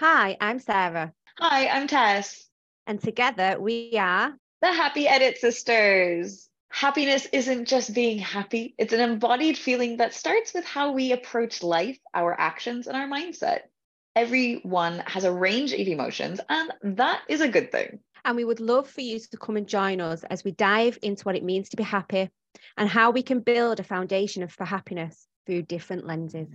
Hi, I'm Sarah. Hi, I'm Tess. And together we are the Happy Edit Sisters. Happiness isn't just being happy, it's an embodied feeling that starts with how we approach life, our actions, and our mindset. Everyone has a range of emotions, and that is a good thing. And we would love for you to come and join us as we dive into what it means to be happy and how we can build a foundation for happiness through different lenses.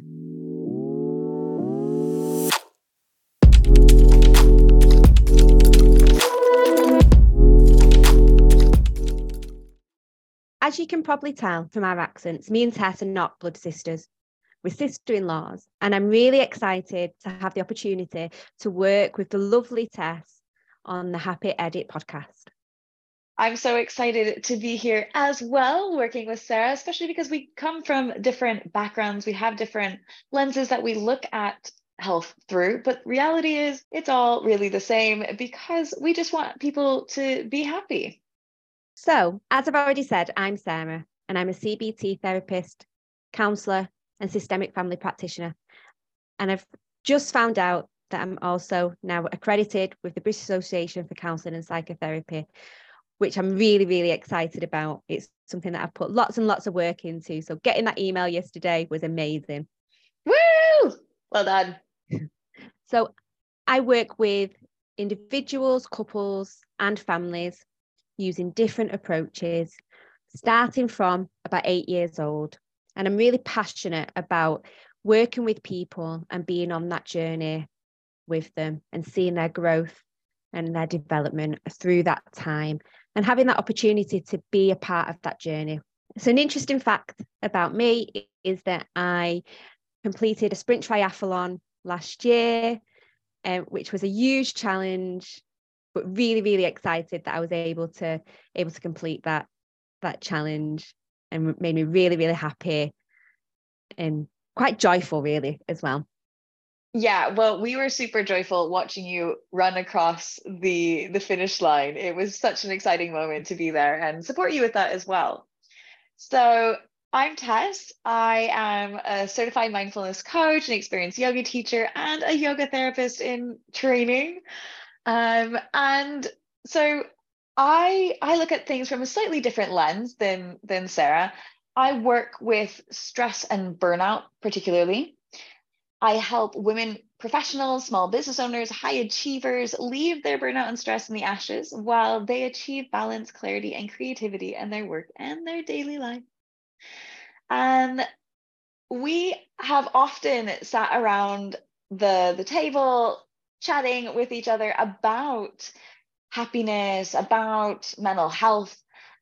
As you can probably tell from our accents, me and Tess are not blood sisters. We're sister in laws, and I'm really excited to have the opportunity to work with the lovely Tess on the Happy Edit podcast. I'm so excited to be here as well, working with Sarah, especially because we come from different backgrounds. We have different lenses that we look at health through, but reality is it's all really the same because we just want people to be happy. So, as I've already said, I'm Sarah and I'm a CBT therapist, counsellor, and systemic family practitioner. And I've just found out that I'm also now accredited with the British Association for Counselling and Psychotherapy, which I'm really, really excited about. It's something that I've put lots and lots of work into. So, getting that email yesterday was amazing. Woo! Well done. so, I work with individuals, couples, and families using different approaches, starting from about eight years old. And I'm really passionate about working with people and being on that journey with them and seeing their growth and their development through that time and having that opportunity to be a part of that journey. So, an interesting fact about me is that I completed a sprint triathlon last year, um, which was a huge challenge but really really excited that I was able to able to complete that that challenge and made me really really happy and quite joyful really as well yeah well we were super joyful watching you run across the the finish line it was such an exciting moment to be there and support you with that as well so I'm Tess. I am a certified mindfulness coach, an experienced yoga teacher, and a yoga therapist in training. Um, and so I I look at things from a slightly different lens than than Sarah. I work with stress and burnout particularly. I help women professionals, small business owners, high achievers leave their burnout and stress in the ashes while they achieve balance, clarity, and creativity in their work and their daily life. And we have often sat around the, the table chatting with each other about happiness, about mental health.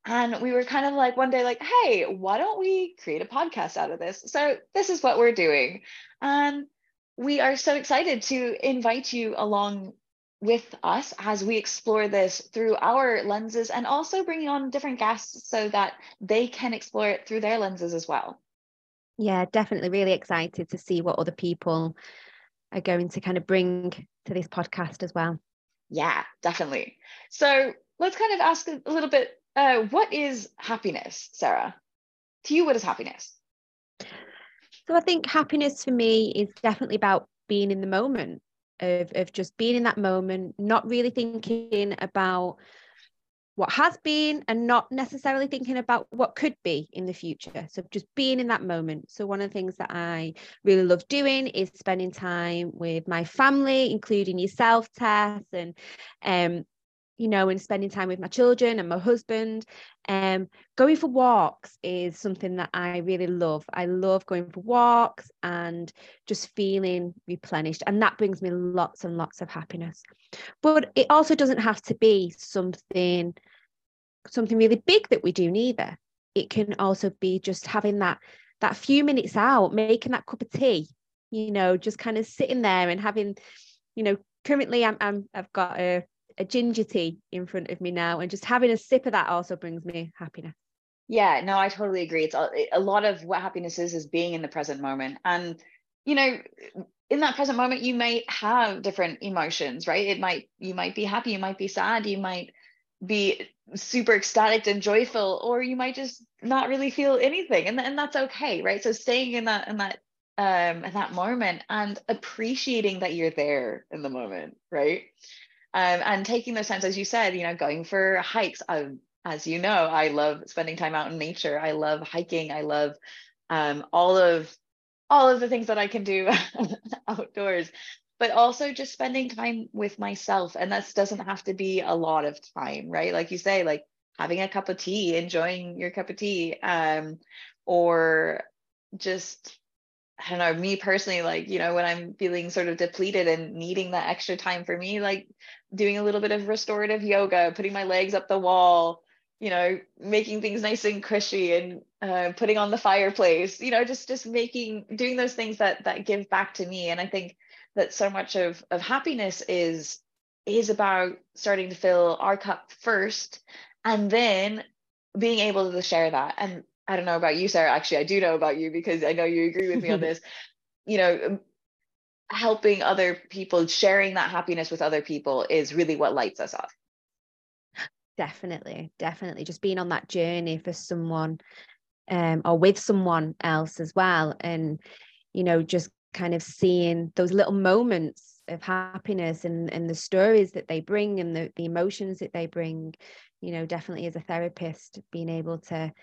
And we were kind of like one day, like, hey, why don't we create a podcast out of this? So this is what we're doing. And we are so excited to invite you along with us as we explore this through our lenses and also bringing on different guests so that they can explore it through their lenses as well. Yeah, definitely really excited to see what other people are going to kind of bring to this podcast as well. Yeah, definitely. So let's kind of ask a little bit uh, what is happiness, Sarah? To you, what is happiness? So I think happiness for me is definitely about being in the moment, of, of just being in that moment, not really thinking about what has been and not necessarily thinking about what could be in the future. So just being in that moment. So one of the things that I really love doing is spending time with my family, including yourself, Tess, and um, you know, and spending time with my children and my husband. Um, going for walks is something that I really love. I love going for walks and just feeling replenished. And that brings me lots and lots of happiness. But it also doesn't have to be something something really big that we do neither. It can also be just having that that few minutes out, making that cup of tea, you know, just kind of sitting there and having, you know, currently I'm, I'm I've got a a ginger tea in front of me now, and just having a sip of that also brings me happiness. Yeah, no, I totally agree. It's a, lot of what happiness is is being in the present moment, and you know, in that present moment, you might have different emotions, right? It might you might be happy, you might be sad, you might be super ecstatic and joyful, or you might just not really feel anything, and and that's okay, right? So staying in that in that um, in that moment and appreciating that you're there in the moment, right? Um, and taking those times, as you said, you know, going for hikes. Um, as you know, I love spending time out in nature. I love hiking. I love um, all of all of the things that I can do outdoors, but also just spending time with myself. And that doesn't have to be a lot of time, right? Like you say, like having a cup of tea, enjoying your cup of tea, um, or just I don't know, me personally, like, you know, when I'm feeling sort of depleted and needing that extra time for me, like doing a little bit of restorative yoga, putting my legs up the wall, you know, making things nice and cushy and uh, putting on the fireplace, you know, just just making doing those things that that give back to me. And I think that so much of of happiness is is about starting to fill our cup first and then being able to share that and I don't know about you, Sarah. Actually, I do know about you because I know you agree with me on this. You know, um, helping other people, sharing that happiness with other people is really what lights us up. Definitely, definitely. Just being on that journey for someone um, or with someone else as well. And, you know, just kind of seeing those little moments of happiness and, and the stories that they bring and the, the emotions that they bring, you know, definitely as a therapist, being able to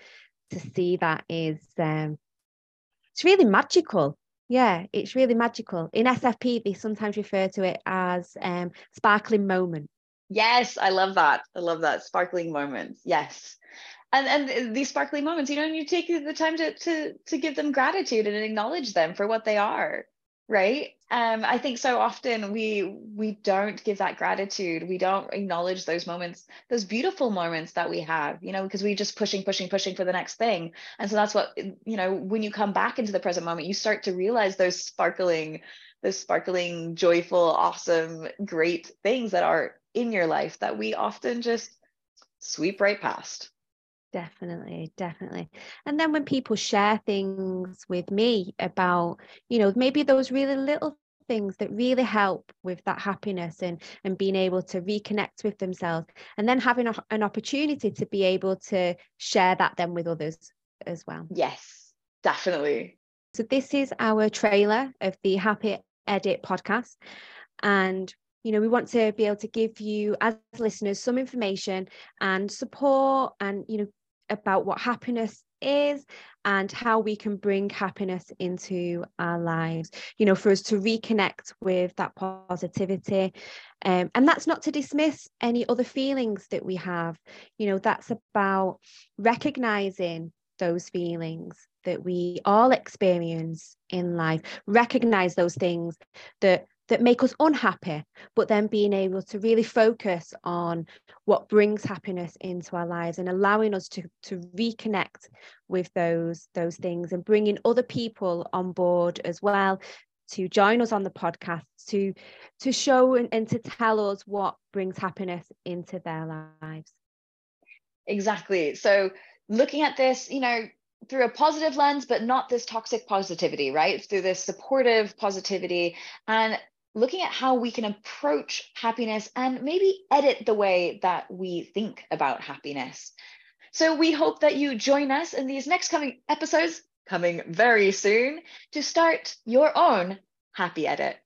to see that is um, it's really magical. Yeah it's really magical. In sfp they sometimes refer to it as um, sparkling moment. Yes i love that. I love that sparkling moments yes. And and these sparkling moments you know and you take the time to to to give them gratitude and acknowledge them for what they are right? Um i think so often we we don't give that gratitude. We don't acknowledge those moments those beautiful moments that we have you know because we're just pushing pushing pushing for the next thing. And so that's what you know when you come back into the present moment you start to realize those sparkling those sparkling joyful awesome great things that are in your life that we often just sweep right past Definitely, definitely. And then when people share things with me about, you know, maybe those really little things that really help with that happiness and and being able to reconnect with themselves and then having a, an opportunity to be able to share that then with others as well. Yes, definitely. So this is our trailer of the Happy Edit podcast and you know we want to be able to give you as listeners some information and support and you know about what happiness is and how we can bring happiness into our lives. You know for us to reconnect with that positivity. Um, and that's not to dismiss any other feelings that we have. You know that's about recognizing those feelings that we all experience in life. Recognize those things that that make us unhappy, but then being able to really focus on what brings happiness into our lives and allowing us to, to reconnect with those, those things and bringing other people on board as well to join us on the podcast to to show and, and to tell us what brings happiness into their lives. Exactly. So looking at this you know through a positive lens, but not this toxic positivity, right? Through this supportive positivity. And looking at how we can approach happiness and maybe edit the way that we think about happiness. So we hope that you join us in these next coming episodes, coming very soon, to start your own happy edit.